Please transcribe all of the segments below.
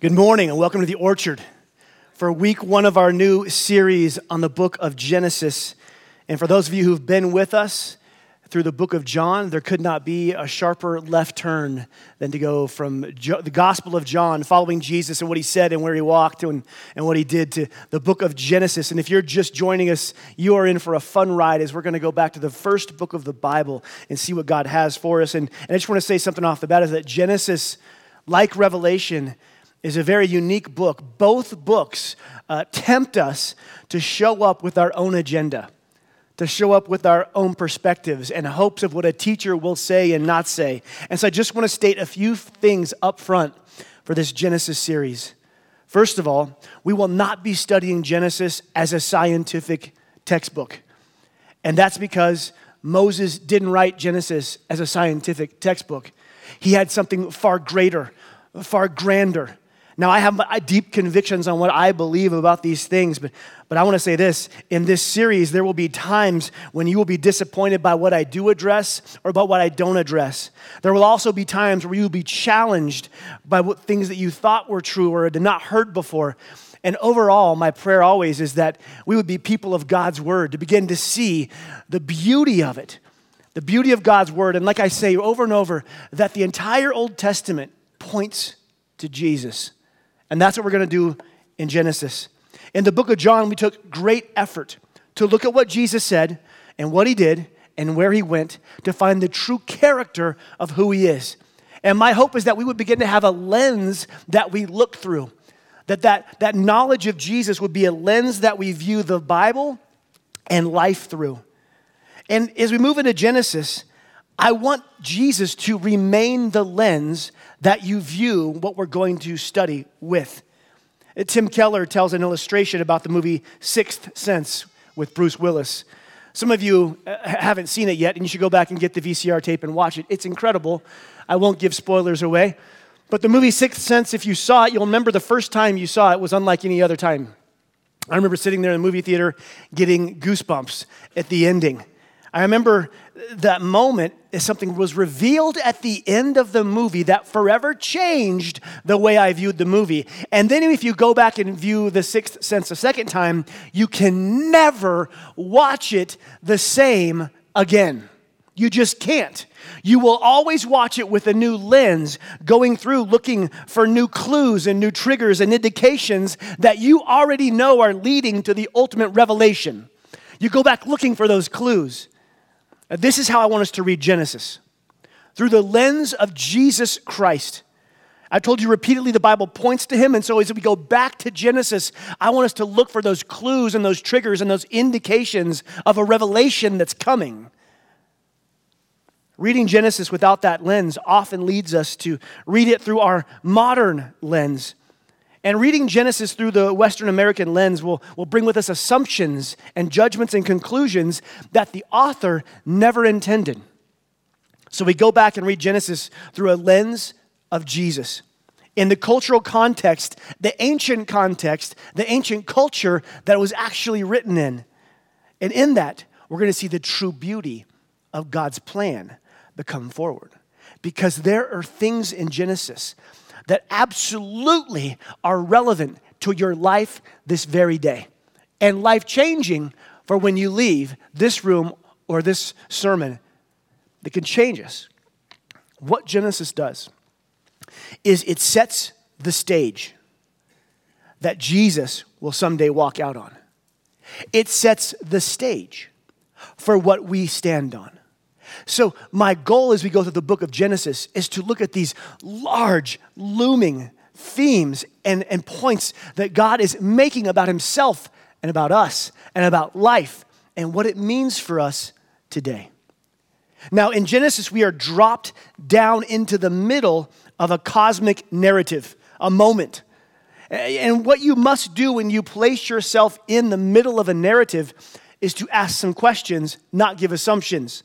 Good morning and welcome to the Orchard for week one of our new series on the book of Genesis. And for those of you who've been with us through the book of John, there could not be a sharper left turn than to go from jo- the Gospel of John, following Jesus and what he said and where he walked and, and what he did, to the book of Genesis. And if you're just joining us, you are in for a fun ride as we're going to go back to the first book of the Bible and see what God has for us. And, and I just want to say something off the bat is that Genesis, like Revelation, is a very unique book. Both books uh, tempt us to show up with our own agenda, to show up with our own perspectives and hopes of what a teacher will say and not say. And so I just want to state a few things up front for this Genesis series. First of all, we will not be studying Genesis as a scientific textbook. And that's because Moses didn't write Genesis as a scientific textbook. He had something far greater, far grander, now, I have deep convictions on what I believe about these things, but, but I want to say this. In this series, there will be times when you will be disappointed by what I do address or about what I don't address. There will also be times where you will be challenged by what things that you thought were true or had not heard before. And overall, my prayer always is that we would be people of God's word to begin to see the beauty of it, the beauty of God's word. And like I say over and over, that the entire Old Testament points to Jesus. And that's what we're going to do in Genesis. In the book of John, we took great effort to look at what Jesus said and what he did and where he went to find the true character of who he is. And my hope is that we would begin to have a lens that we look through. That, that that knowledge of Jesus would be a lens that we view the Bible and life through. And as we move into Genesis, I want Jesus to remain the lens that you view what we're going to study with. Tim Keller tells an illustration about the movie Sixth Sense with Bruce Willis. Some of you uh, haven't seen it yet, and you should go back and get the VCR tape and watch it. It's incredible. I won't give spoilers away. But the movie Sixth Sense, if you saw it, you'll remember the first time you saw it was unlike any other time. I remember sitting there in the movie theater getting goosebumps at the ending. I remember that moment is something was revealed at the end of the movie that forever changed the way I viewed the movie. And then if you go back and view The Sixth Sense a second time, you can never watch it the same again. You just can't. You will always watch it with a new lens, going through looking for new clues and new triggers and indications that you already know are leading to the ultimate revelation. You go back looking for those clues. Uh, this is how I want us to read Genesis through the lens of Jesus Christ. I told you repeatedly the Bible points to him, and so as we go back to Genesis, I want us to look for those clues and those triggers and those indications of a revelation that's coming. Reading Genesis without that lens often leads us to read it through our modern lens. And reading Genesis through the Western American lens will, will bring with us assumptions and judgments and conclusions that the author never intended. So we go back and read Genesis through a lens of Jesus. In the cultural context, the ancient context, the ancient culture that it was actually written in. And in that, we're going to see the true beauty of God's plan become forward. Because there are things in Genesis that absolutely are relevant to your life this very day and life changing for when you leave this room or this sermon that can change us. What Genesis does is it sets the stage that Jesus will someday walk out on. It sets the stage for what we stand on. So, my goal as we go through the book of Genesis is to look at these large, looming themes and, and points that God is making about Himself and about us and about life and what it means for us today. Now, in Genesis, we are dropped down into the middle of a cosmic narrative, a moment. And what you must do when you place yourself in the middle of a narrative is to ask some questions, not give assumptions.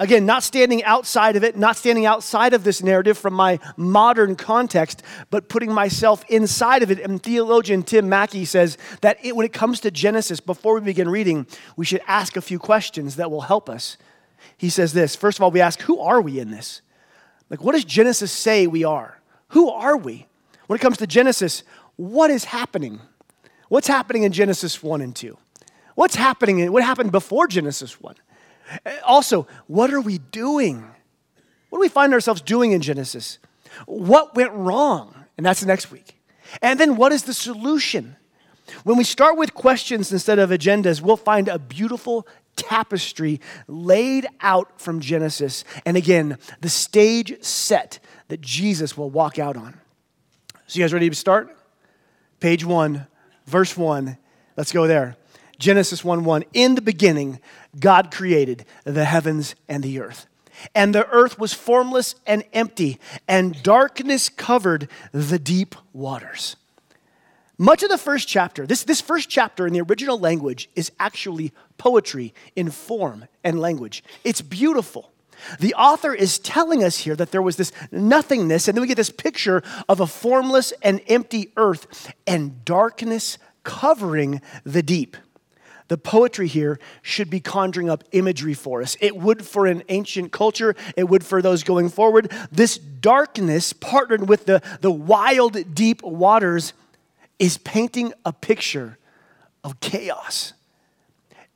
Again, not standing outside of it, not standing outside of this narrative from my modern context, but putting myself inside of it. And theologian Tim Mackie says that it, when it comes to Genesis, before we begin reading, we should ask a few questions that will help us. He says this First of all, we ask, who are we in this? Like, what does Genesis say we are? Who are we? When it comes to Genesis, what is happening? What's happening in Genesis 1 and 2? What's happening? In, what happened before Genesis 1? Also, what are we doing? What do we find ourselves doing in Genesis? What went wrong? And that's next week. And then what is the solution? When we start with questions instead of agendas, we'll find a beautiful tapestry laid out from Genesis. And again, the stage set that Jesus will walk out on. So, you guys ready to start? Page one, verse one. Let's go there. Genesis 1 1. In the beginning, God created the heavens and the earth. And the earth was formless and empty, and darkness covered the deep waters. Much of the first chapter, this, this first chapter in the original language is actually poetry in form and language. It's beautiful. The author is telling us here that there was this nothingness, and then we get this picture of a formless and empty earth and darkness covering the deep. The poetry here should be conjuring up imagery for us. It would for an ancient culture, it would for those going forward. This darkness, partnered with the, the wild, deep waters, is painting a picture of chaos,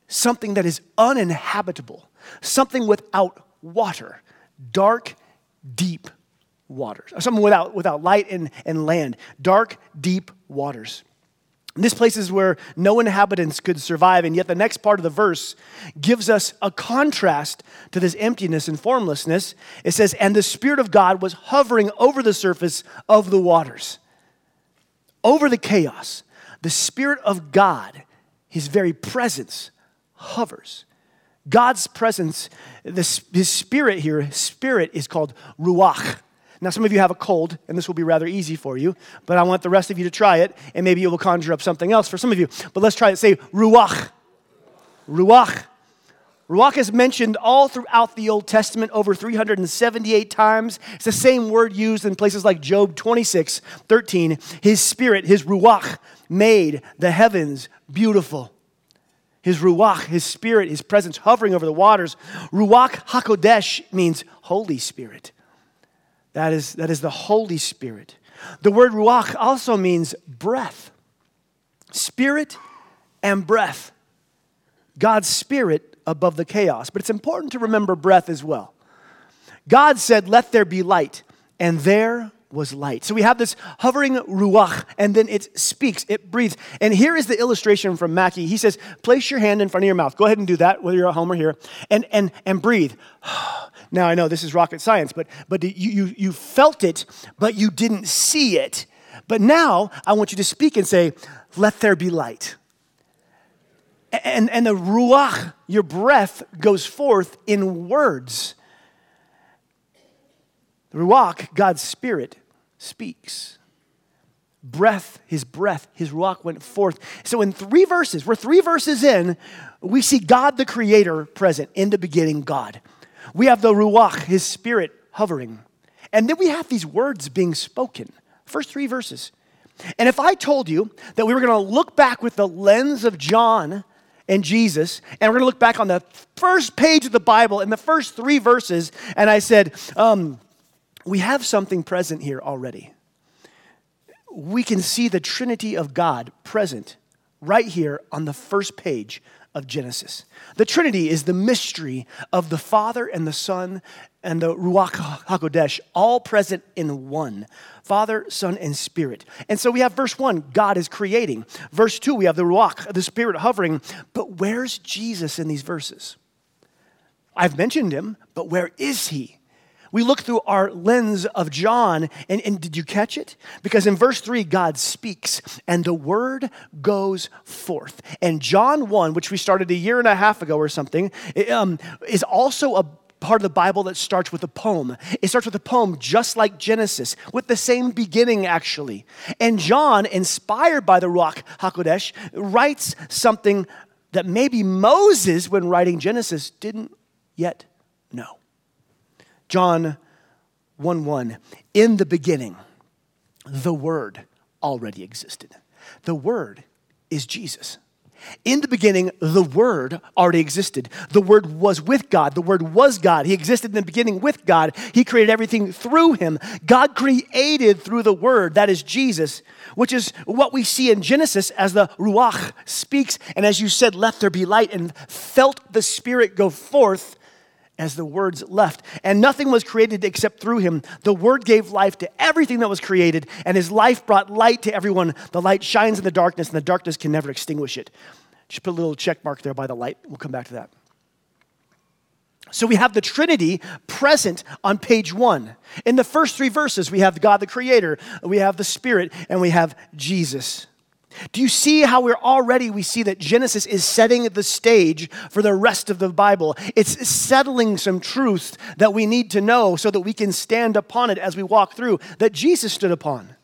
something that is uninhabitable, something without water, dark, deep waters, something without, without light and, and land, dark, deep waters. This place is where no inhabitants could survive, and yet the next part of the verse gives us a contrast to this emptiness and formlessness. It says, And the Spirit of God was hovering over the surface of the waters over the chaos, the Spirit of God, His very presence, hovers. God's presence, this, His Spirit here, Spirit is called Ruach. Now, some of you have a cold, and this will be rather easy for you, but I want the rest of you to try it, and maybe it will conjure up something else for some of you. But let's try it. Say Ruach. Ruach. Ruach is mentioned all throughout the Old Testament over 378 times. It's the same word used in places like Job 26, 13. His spirit, his Ruach, made the heavens beautiful. His Ruach, his spirit, his presence hovering over the waters. Ruach HaKodesh means Holy Spirit. That is, that is the Holy Spirit. The word Ruach also means breath, spirit and breath. God's spirit above the chaos. But it's important to remember breath as well. God said, Let there be light, and there was light. So we have this hovering ruach, and then it speaks, it breathes. And here is the illustration from Mackie. He says, Place your hand in front of your mouth. Go ahead and do that, whether you're at home or here, and, and, and breathe. Now I know this is rocket science, but, but you, you, you felt it, but you didn't see it. But now I want you to speak and say, Let there be light. And, and the ruach, your breath, goes forth in words. The ruach, God's spirit, speaks. Breath, his breath, his ruach went forth. So in three verses, we're three verses in, we see God the creator present. In the beginning, God. We have the ruach, his spirit, hovering. And then we have these words being spoken. First three verses. And if I told you that we were going to look back with the lens of John and Jesus, and we're going to look back on the first page of the Bible in the first three verses, and I said, um, we have something present here already. We can see the Trinity of God present right here on the first page of Genesis. The Trinity is the mystery of the Father and the Son and the Ruach HaKodesh, all present in one Father, Son, and Spirit. And so we have verse one God is creating. Verse two, we have the Ruach, the Spirit hovering. But where's Jesus in these verses? I've mentioned him, but where is he? We look through our lens of John, and, and, did you catch it? Because in verse 3, God speaks, and the word goes forth. And John 1, which we started a year and a half ago or something, um, is also a part of the Bible that starts with a poem. It starts with a poem just like Genesis, with the same beginning, actually. And John, inspired by the Ruach HaKodesh, writes something that maybe Moses, when writing Genesis, didn't yet. John 1 1. In the beginning, the Word already existed. The Word is Jesus. In the beginning, the Word already existed. The Word was with God. The Word was God. He existed in the beginning with God. He created everything through Him. God created through the Word, that is Jesus, which is what we see in Genesis as the Ruach speaks. And as you said, let there be light, and felt the Spirit go forth as the words left. And nothing was created except through him. The word gave life to everything that was created, and his life brought light to everyone. The light shines in the darkness, and the darkness can never extinguish it. Just put a little check mark there by the light. We'll come back to that. So we have the Trinity present on page one. In the first three verses, we have God the Creator, we have the Spirit, and we have Jesus. Do you see how we're already, we see that Genesis is setting the stage for the rest of the Bible? It's settling some truths that we need to know so that we can stand upon it as we walk through, that Jesus stood upon.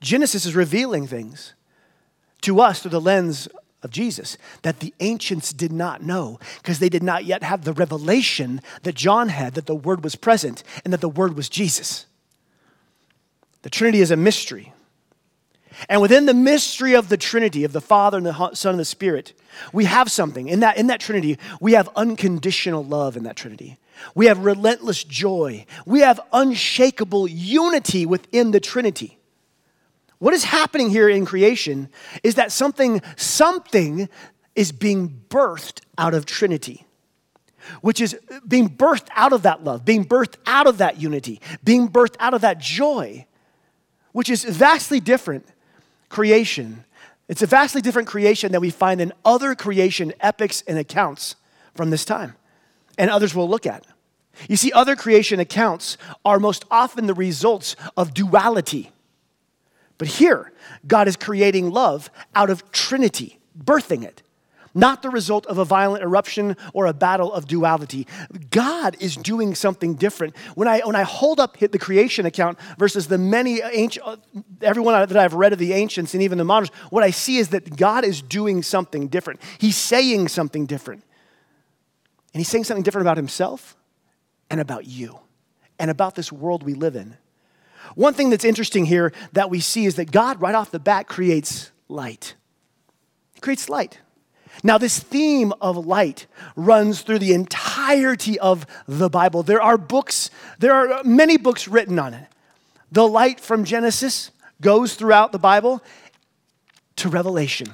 Genesis is revealing things to us through the lens of Jesus that the ancients did not know because they did not yet have the revelation that John had that the Word was present and that the Word was Jesus. The Trinity is a mystery. And within the mystery of the Trinity, of the Father and the Son and the Spirit, we have something. In that, in that Trinity, we have unconditional love in that Trinity. We have relentless joy. We have unshakable unity within the Trinity. What is happening here in creation is that something, something is being birthed out of Trinity, which is being birthed out of that love, being birthed out of that unity, being birthed out of that joy, which is vastly different creation. It's a vastly different creation than we find in other creation epics and accounts from this time, and others we'll look at. You see, other creation accounts are most often the results of duality but here, God is creating love out of Trinity, birthing it, not the result of a violent eruption or a battle of duality. God is doing something different. When I, when I hold up the creation account versus the many ancient, uh, everyone that I've read of the ancients and even the moderns, what I see is that God is doing something different. He's saying something different. And he's saying something different about himself and about you and about this world we live in. One thing that's interesting here that we see is that God, right off the bat, creates light. He creates light. Now, this theme of light runs through the entirety of the Bible. There are books, there are many books written on it. The light from Genesis goes throughout the Bible to Revelation.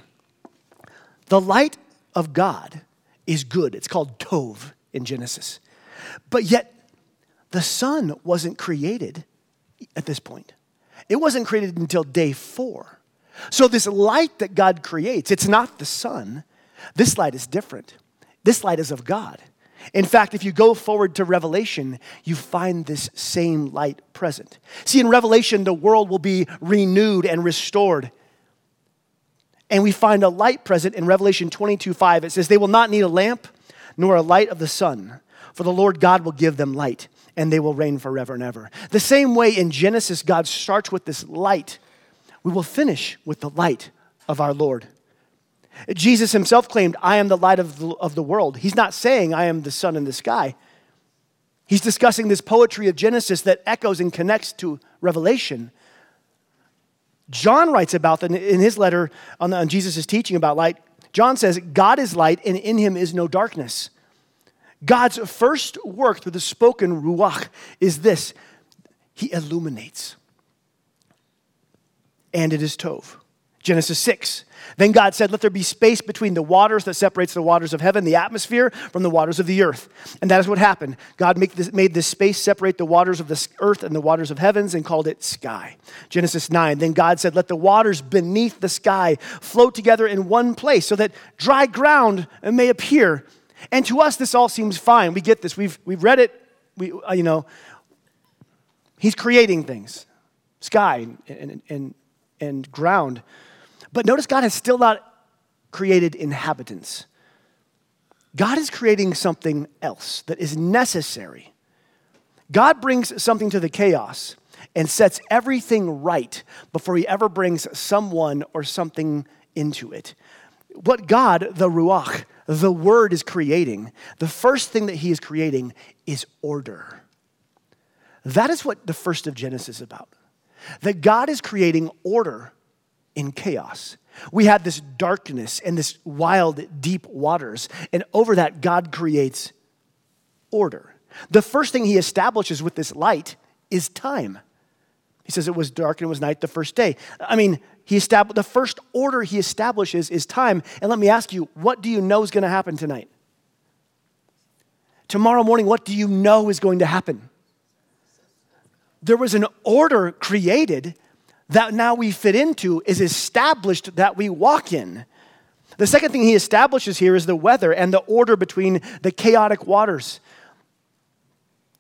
The light of God is good. It's called Tov in Genesis. But yet, the sun wasn't created at this point. It wasn't created until day four. So, this light that God creates, it's not the sun. This light is different. This light is of God. In fact, if you go forward to Revelation, you find this same light present. See, in Revelation, the world will be renewed and restored. And we find a light present in Revelation 22 5. It says, They will not need a lamp nor a light of the sun, for the Lord God will give them light and they will reign forever and ever. The same way in Genesis, God starts with this light. We will finish with the light of our Lord. Jesus himself claimed, I am the light of the, of the world. He's not saying, I am the sun in the sky. He's discussing this poetry of Genesis that echoes and connects to Revelation. John writes about that in his letter on, on Jesus' teaching about light. John says, God is light, and in him is no darkness. God's first work through the spoken ruach is this He illuminates. And it is Tov. Genesis 6. Then God said, Let there be space between the waters that separates the waters of heaven, the atmosphere, from the waters of the earth. And that is what happened. God this, made this space separate the waters of the earth and the waters of heavens and called it sky. Genesis 9. Then God said, Let the waters beneath the sky float together in one place so that dry ground may appear. And to us, this all seems fine. We get this. We've, we've read it. We, uh, you know, he's creating things sky and, and, and ground. But notice God has still not created inhabitants. God is creating something else that is necessary. God brings something to the chaos and sets everything right before he ever brings someone or something into it. What God, the Ruach, the Word is creating, the first thing that He is creating is order. That is what the first of Genesis is about. That God is creating order in chaos. We had this darkness and this wild, deep waters. And over that, God creates order. The first thing he establishes with this light is time. He says it was dark and it was night the first day. I mean, he established the first order he establishes is time. And let me ask you, what do you know is going to happen tonight? Tomorrow morning, what do you know is going to happen? There was an order created that now we fit into, is established that we walk in. The second thing he establishes here is the weather and the order between the chaotic waters.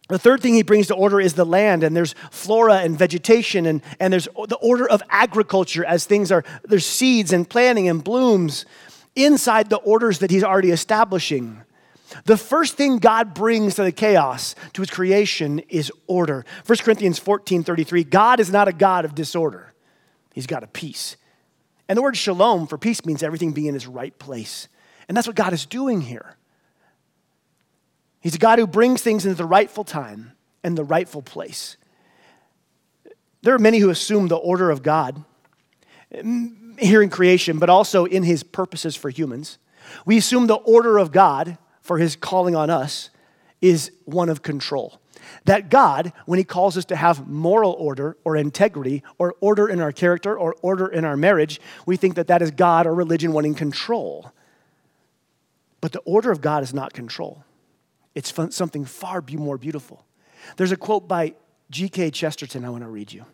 The third thing he brings to order is the land, and there's flora and vegetation, and, and there's the order of agriculture as things are, there's seeds and planting and blooms inside the orders that he's already establishing. The first thing God brings to the chaos, to his creation, is order. 1 Corinthians 14 33, God is not a God of disorder, he's got a peace. And the word shalom for peace means everything being in its right place. And that's what God is doing here. He's a God who brings things into the rightful time and the rightful place. There are many who assume the order of God here in creation, but also in his purposes for humans. We assume the order of God for his calling on us is one of control. That God, when he calls us to have moral order or integrity or order in our character or order in our marriage, we think that that is God or religion wanting control. But the order of God is not control. It's something far more beautiful. There's a quote by G.K. Chesterton I want to read you.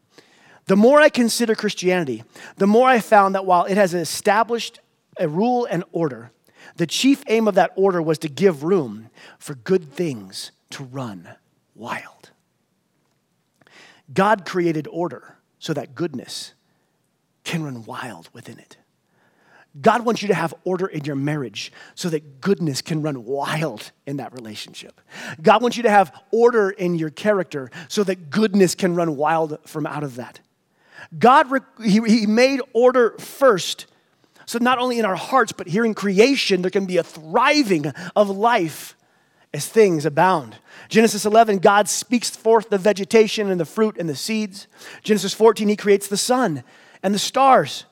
The more I consider Christianity, the more I found that while it has established a rule and order, the chief aim of that order was to give room for good things to run wild. God created order so that goodness can run wild within it. God wants you to have order in your marriage so that goodness can run wild in that relationship. God wants you to have order in your character so that goodness can run wild from out of that. God, he, made order first so, not only in our hearts, but here in creation, there can be a thriving of life as things abound. Genesis 11, God speaks forth the vegetation and the fruit and the seeds. Genesis 14, He creates the sun and the stars,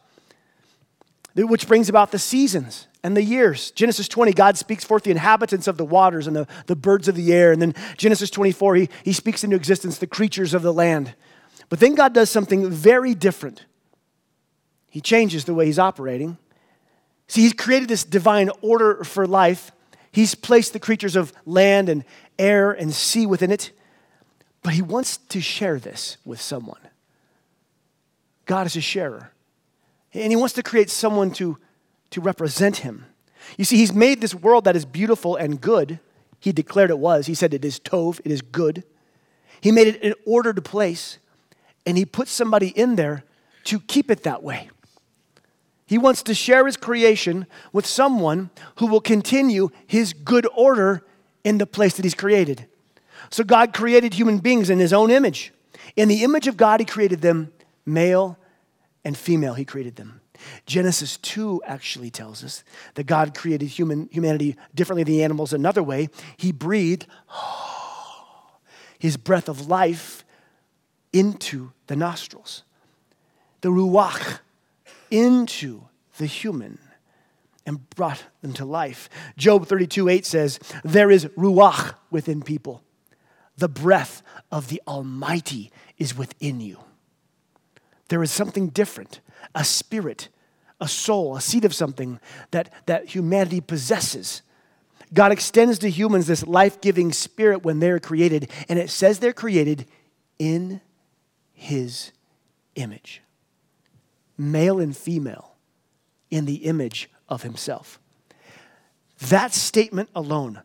which brings about the seasons and the years. Genesis 20, God speaks forth the inhabitants of the waters and the, the birds of the air. And then Genesis 24, he, he speaks into existence the creatures of the land. But then God does something very different. He changes the way he's operating. See, he's created this divine order for life. He's placed the creatures of land and air and sea within it. But he wants to share this with someone. God is a sharer. And he wants to create someone to, to represent him. You see, he's made this world that is beautiful and good. He declared it was. He said it is tov, it is good. He made it an ordered place, and he put somebody in there to keep it that way. He wants to share his creation with someone who will continue his good order in the place that he's created. So God created human beings in his own image. In the image of God, he created them male and female, he created them. Genesis 2 actually tells us that God created human, humanity differently than the animals another way. He breathed his breath of life into the nostrils. The ruach into the human and brought them to life. Job 32 8 says, There is ruach within people. The breath of the Almighty is within you. There is something different, a spirit, a soul, a seed of something that, that humanity possesses. God extends to humans this life giving spirit when they're created, and it says they're created in His image male and female, in the image of himself. That statement alone,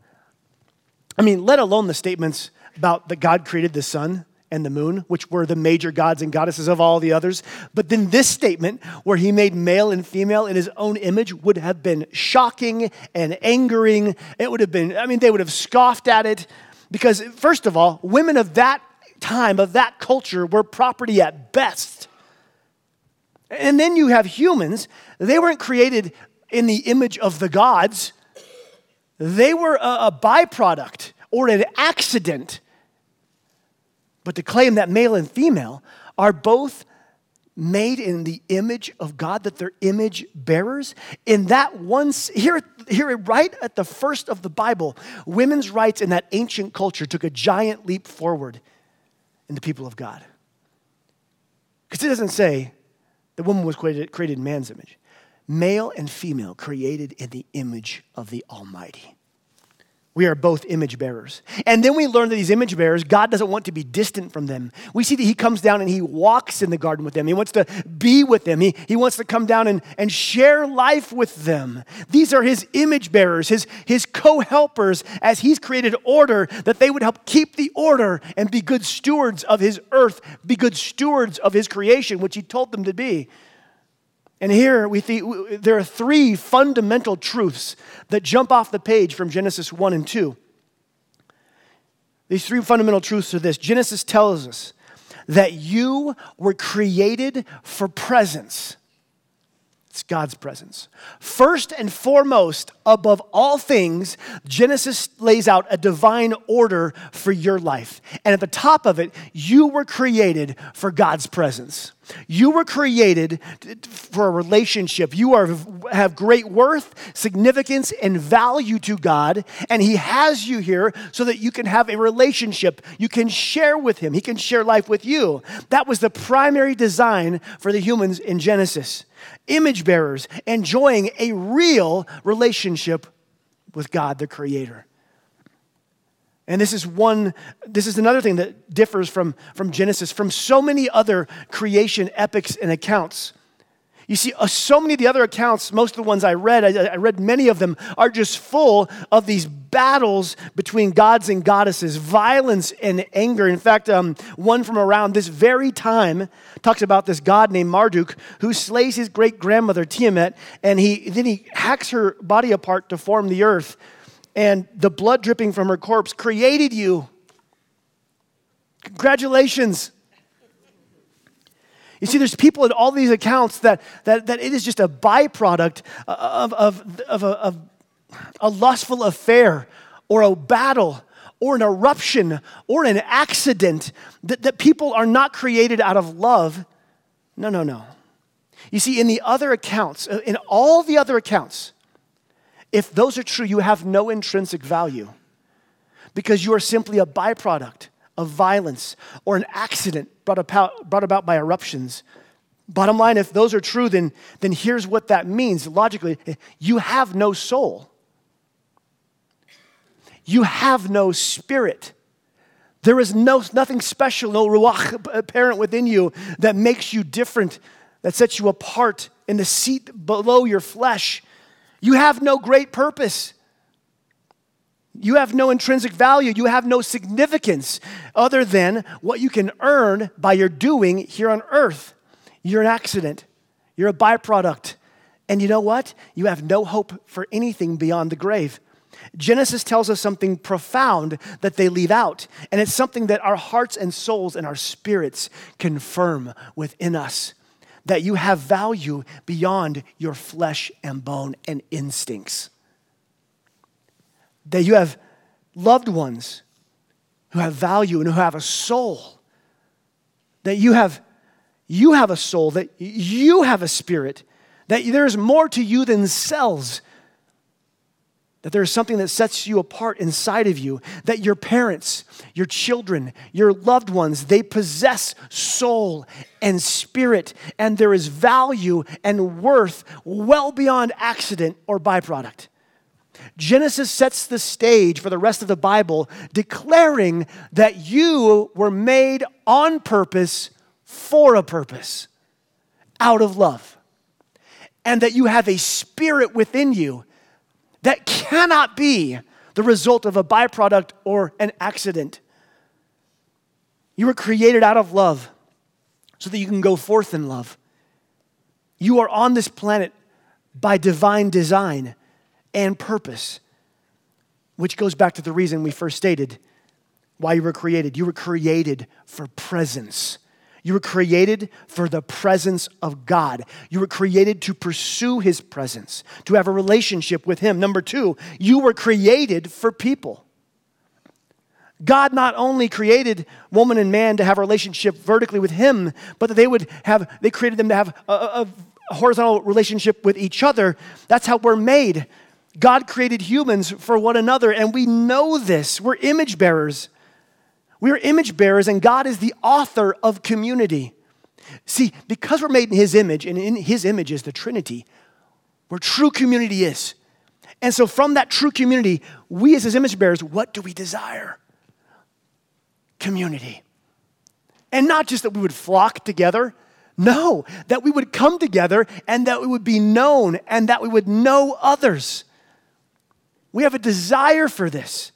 I mean, let alone the statements about that God created the sun and the moon, which were the major gods and goddesses of all the others. But then this statement, where he made male and female in his own image, would have been shocking and angering. It would have been, I mean, they would have scoffed at it because, first of all, women of that time, of that culture, were property at best. And then you have humans. They weren't created in the image of the gods, they were a, a byproduct or an accident. But to claim that male and female are both made in the image of God, that they're image bearers. In that one, here, here right at the first of the Bible, women's rights in that ancient culture took a giant leap forward in the people of God. Because it doesn't say the woman was created, created in man's image, male and female created in the image of the Almighty. We are both image bearers. And then we learn that these image bearers, God doesn't want to be distant from them. We see that He comes down and He walks in the garden with them. He wants to be with them. He, he wants to come down and, and share life with them. These are His image bearers, His, his co helpers, as He's created order, that they would help keep the order and be good stewards of His earth, be good stewards of His creation, which He told them to be. And here we think there are three fundamental truths that jump off the page from Genesis 1 and 2. These three fundamental truths are this Genesis tells us that you were created for presence. It's God's presence. First and foremost, above all things, Genesis lays out a divine order for your life. And at the top of it, you were created for God's presence. You were created for a relationship. You are, have great worth, significance, and value to God. And He has you here so that you can have a relationship. You can share with Him. He can share life with you. That was the primary design for the humans in Genesis image bearers, enjoying a real relationship with God, the Creator. And this is one, this is another thing that differs from, from Genesis, from so many other creation epics and accounts. You see, uh, so many of the other accounts, most of the ones I read, I, I, read many of them, are just full of these battles between gods and goddesses, violence and anger. In fact, um, one from around this very time talks about this god named Marduk who slays his great grandmother Tiamat, and he, then he hacks her body apart to form the earth. And the blood dripping from her corpse created you. Congratulations. You see, there's people in all these accounts that, that, that it is just a byproduct of, of, of, a, of a lustful affair or a battle or an eruption or an accident, that, that people are not created out of love. No, no, no. You see, in the other accounts, uh, in all the other accounts, if those are true, you have no intrinsic value because you are simply a byproduct of violence or an accident brought about, brought about by eruptions. Bottom line, if those are true, then, then here's what that means logically you have no soul, you have no spirit. There is no, nothing special, no ruach apparent within you that makes you different, that sets you apart in the seat below your flesh. You have no great purpose. You have no intrinsic value. You have no significance other than what you can earn by your doing here on earth. You're an accident, you're a byproduct. And you know what? You have no hope for anything beyond the grave. Genesis tells us something profound that they leave out, and it's something that our hearts and souls and our spirits confirm within us that you have value beyond your flesh and bone and instincts that you have loved ones who have value and who have a soul. That you have you have a soul, that you have a spirit, that there's more to you than cells. That there's something that sets you apart inside of you, that your parents, your children, your loved ones, they possess soul and spirit, and there is value and worth well beyond accident or byproduct. Genesis sets the stage for the rest of the Bible, declaring that you were made on purpose for a purpose, out of love, and that you have a spirit within you that cannot be the result of a byproduct or an accident. You were created out of love so that you can go forth in love. You are on this planet by divine design and purpose, which goes back to the reason we first stated why you were created. You were created for presence. You were created for the presence of God. You were created to pursue His presence, to have a relationship with Him. Number two, you were created for people. God not only created woman and man to have a relationship vertically with Him, but that they would have, they created them to have a, a, a horizontal relationship with each other. That's how we're made. God created humans for one another, and we know this. We're image bearers. We are image bearers, and God is the author of community. See, because we're made in His image, and in His image is the Trinity, where true community is. And so, from that true community, we as His image bearers, what do we desire? Community. And not just that we would flock together, no, that we would come together and that we would be known and that we would know others. We have a desire for this.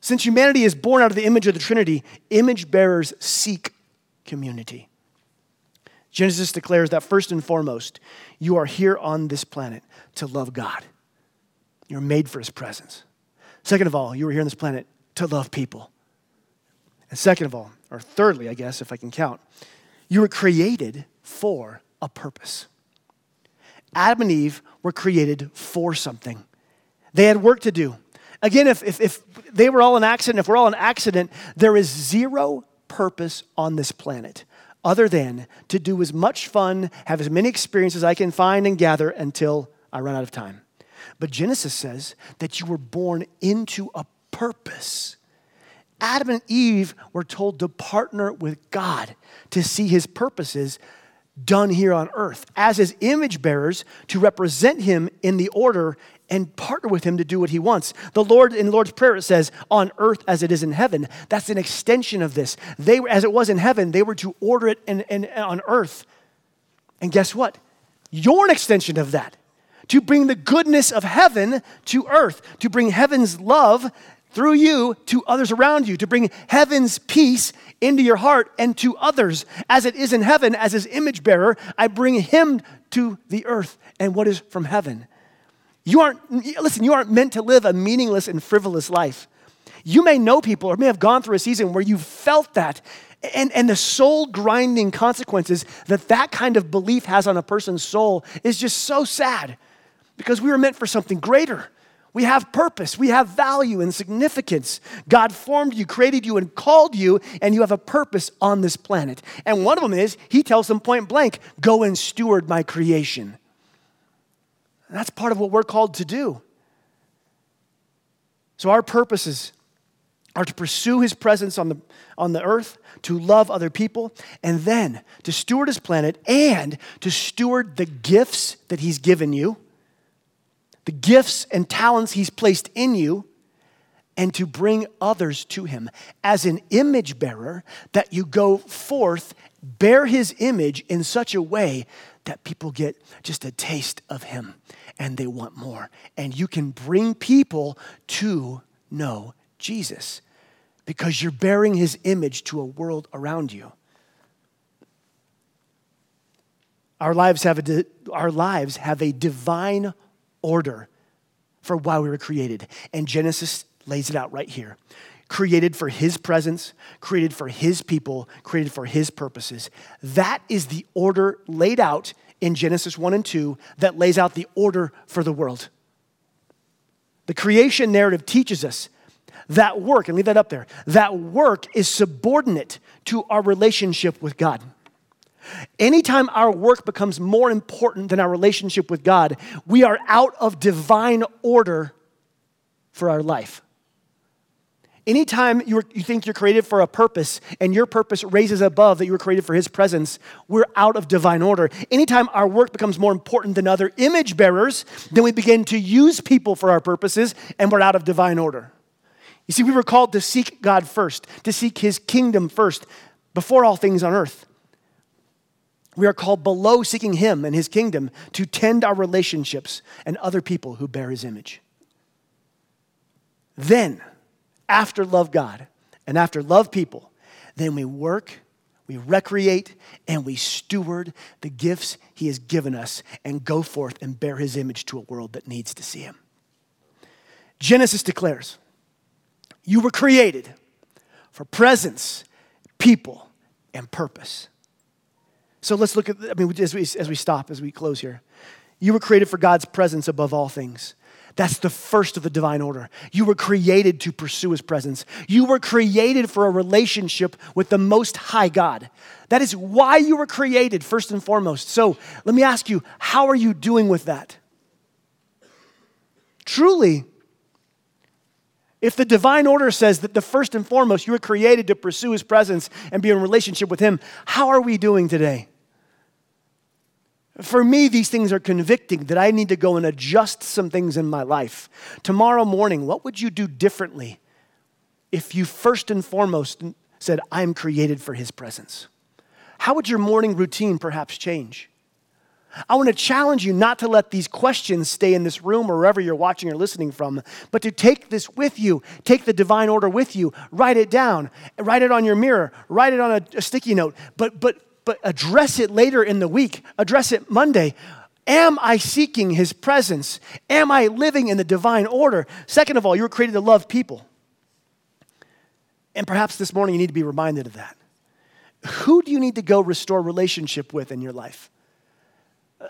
Since humanity is born out of the image of the Trinity, image bearers seek community. Genesis declares that first and foremost, you are here on this planet to love God. You're made for his presence. Second of all, you are here on this planet to love people. And second of all, or thirdly, I guess, if I can count, you were created for a purpose. Adam and Eve were created for something, they had work to do. Again, if, if, if they were all an accident, if we're all an accident, there is zero purpose on this planet other than to do as much fun, have as many experiences I can find and gather until I run out of time. But Genesis says that you were born into a purpose. Adam and Eve were told to partner with God to see his purposes done here on earth as his image bearers to represent him in the order and partner with him to do what he wants. The Lord in the Lord's Prayer it says, on earth as it is in heaven. That's an extension of this. They as it was in heaven, they were to order it in, in, on earth. And guess what? You're an extension of that. To bring the goodness of heaven to earth, to bring heaven's love through you to others around you, to bring heaven's peace into your heart and to others. As it is in heaven, as his image bearer, I bring him to the earth and what is from heaven. You aren't, listen, you aren't meant to live a meaningless and frivolous life. You may know people or may have gone through a season where you felt that. And, and the soul grinding consequences that that kind of belief has on a person's soul is just so sad because we were meant for something greater. We have purpose, we have value and significance. God formed you, created you, and called you, and you have a purpose on this planet. And one of them is, He tells them point blank go and steward my creation. And that's part of what we're called to do. So, our purposes are to pursue His presence on the, on the earth, to love other people, and then to steward His planet and to steward the gifts that He's given you the gifts and talents He's placed in you and to bring others to Him. As an image bearer, that you go forth, bear His image in such a way that people get just a taste of Him and they want more. And you can bring people to know Jesus because you're bearing His image to a world around you. Our lives have a, our lives have a divine order for why we were created. And Genesis lays it out right here. Created for his presence, created for his people, created for his purposes. That is the order laid out in Genesis 1 and 2 that lays out the order for the world. The creation narrative teaches us that work, and leave that up there, that work is subordinate to our relationship with God. Anytime our work becomes more important than our relationship with God, we are out of divine order for our life. Anytime you, think you're created for a purpose and your purpose raises above that you were created for His presence, we're out of divine order. Anytime our work becomes more important than other image bearers, then we begin to use people for our purposes and we're out of divine order. You see, we were called to seek God first, to seek His kingdom first, before all things on earth. We are called below seeking Him and His kingdom to tend our relationships and other people who bear His image. Then, after love God and after love people, then we work, we recreate, and we steward the gifts He has given us and go forth and bear His image to a world that needs to see Him. Genesis declares, You were created for presence, people, and purpose. So let's look at, I mean, as we, as we stop, as we close here. You were created for God's presence above all things. That's the first of the divine order. You were created to pursue his presence. You were created for a relationship with the most high God. That is why you were created, first and foremost. So let me ask you, how are you doing with that? Truly, if the divine order says that the first and foremost you were created to pursue his presence and be in relationship with him, how are we doing today? For me, these things are convicting that I need to go and adjust some things in my life. Tomorrow morning, what would you do differently if you first and foremost said, I'm created for his presence? How would your morning routine perhaps change? I want to challenge you not to let these questions stay in this room or wherever you're watching or listening from, but to take this with you, take the divine order with you, write it down, write it on your mirror, write it on a, a sticky note, but, but but address it later in the week. Address it Monday. Am I seeking his presence? Am I living in the divine order? Second of all, you were created to love people. And perhaps this morning you need to be reminded of that. Who do you need to go restore relationship with in your life?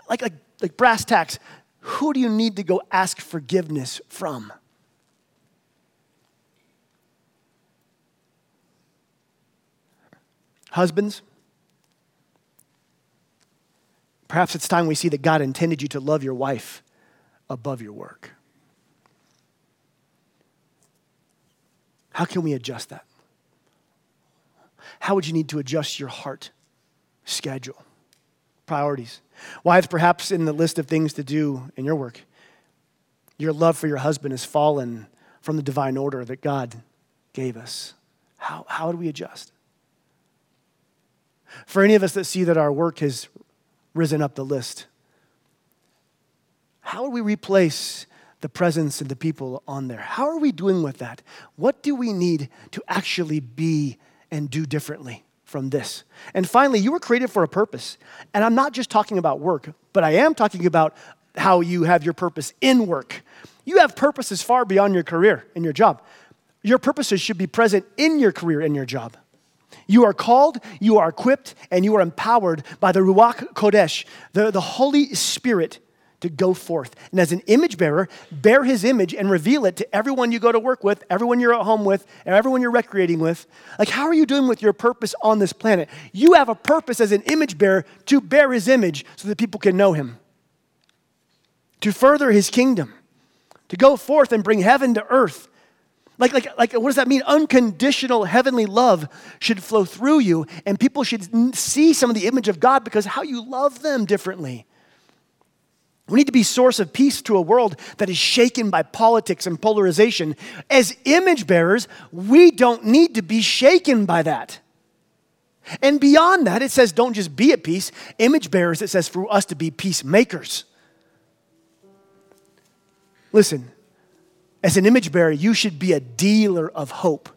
Like, like, like brass tacks, who do you need to go ask forgiveness from? Husbands, Perhaps it's time we see that God intended you to love your wife above your work. How can we adjust that? How would you need to adjust your heart schedule, priorities? Wives, perhaps in the list of things to do in your work, your love for your husband has fallen from the divine order that God gave us. How, how do we adjust? For any of us that see that our work has risen up the list. How do we replace the presence and the people on there? How are we doing with that? What do we need to actually be and do differently from this? And finally, you were created for a purpose. And I'm not just talking about work, but I am talking about how you have your purpose in work. You have purposes far beyond your career and your job. Your purposes should be present in your career and your job. You are called, you are equipped, and you are empowered by the Ruach Kodesh, the, the Holy Spirit, to go forth. And as an image bearer, bear his image and reveal it to everyone you go to work with, everyone you're at home with, and everyone you're recreating with. Like, how are you doing with your purpose on this planet? You have a purpose as an image bearer to bear his image so that people can know him, to further his kingdom, to go forth and bring heaven to earth like, like, like, what does that mean? Unconditional heavenly love should flow through you, and people should see some of the image of God because how you love them differently. We need to be source of peace to a world that is shaken by politics and polarization. As image bearers, we don't need to be shaken by that. And beyond that, it says don't just be at peace. Image bearers, it says for us to be peacemakers. Listen, as an image bearer, you should be a dealer of hope,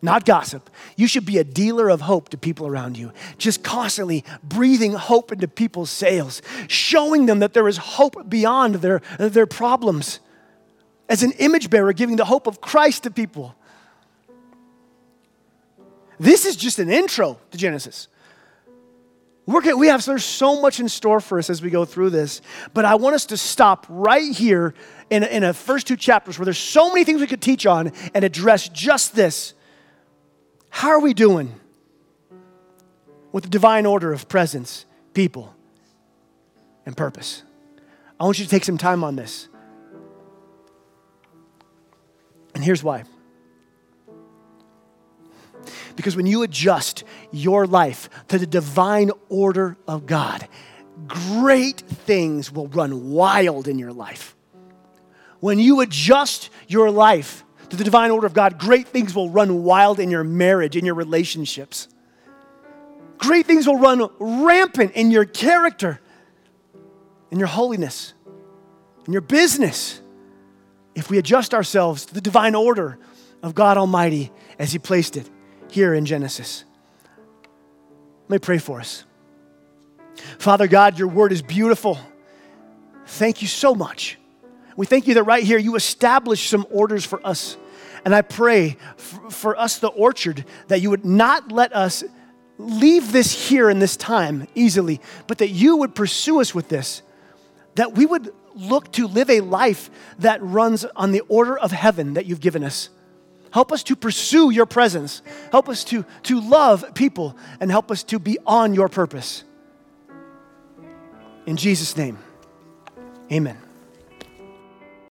not gossip. You should be a dealer of hope to people around you, just constantly breathing hope into people's sails, showing them that there is hope beyond their, their problems. As an image bearer, giving the hope of Christ to people. This is just an intro to Genesis. We're, going. we have there's so much in store for us as we go through this, but I want us to stop right here in, in the first two chapters where there's so many things we could teach on and address just this. How are we doing with the divine order of presence, people, and purpose? I want you to take some time on this. And here's why. Because when you adjust your life to the divine order of God, great things will run wild in your life. When you adjust your life to the divine order of God, great things will run wild in your marriage, in your relationships. Great things will run rampant in your character, in your holiness, in your business, if we adjust ourselves to the divine order of God Almighty as He placed it here in Genesis. Let me pray for us. Father God, your word is beautiful. Thank you so much. We thank you that right here you established some orders for us. And I pray for, for us, the orchard, that you would not let us leave this here in this time easily, but that you would pursue us with this, that we would look to live a life that runs on the order of heaven that you've given us. Help us to pursue your presence. Help us to, to love people and help us to be on your purpose. In Jesus' name, amen.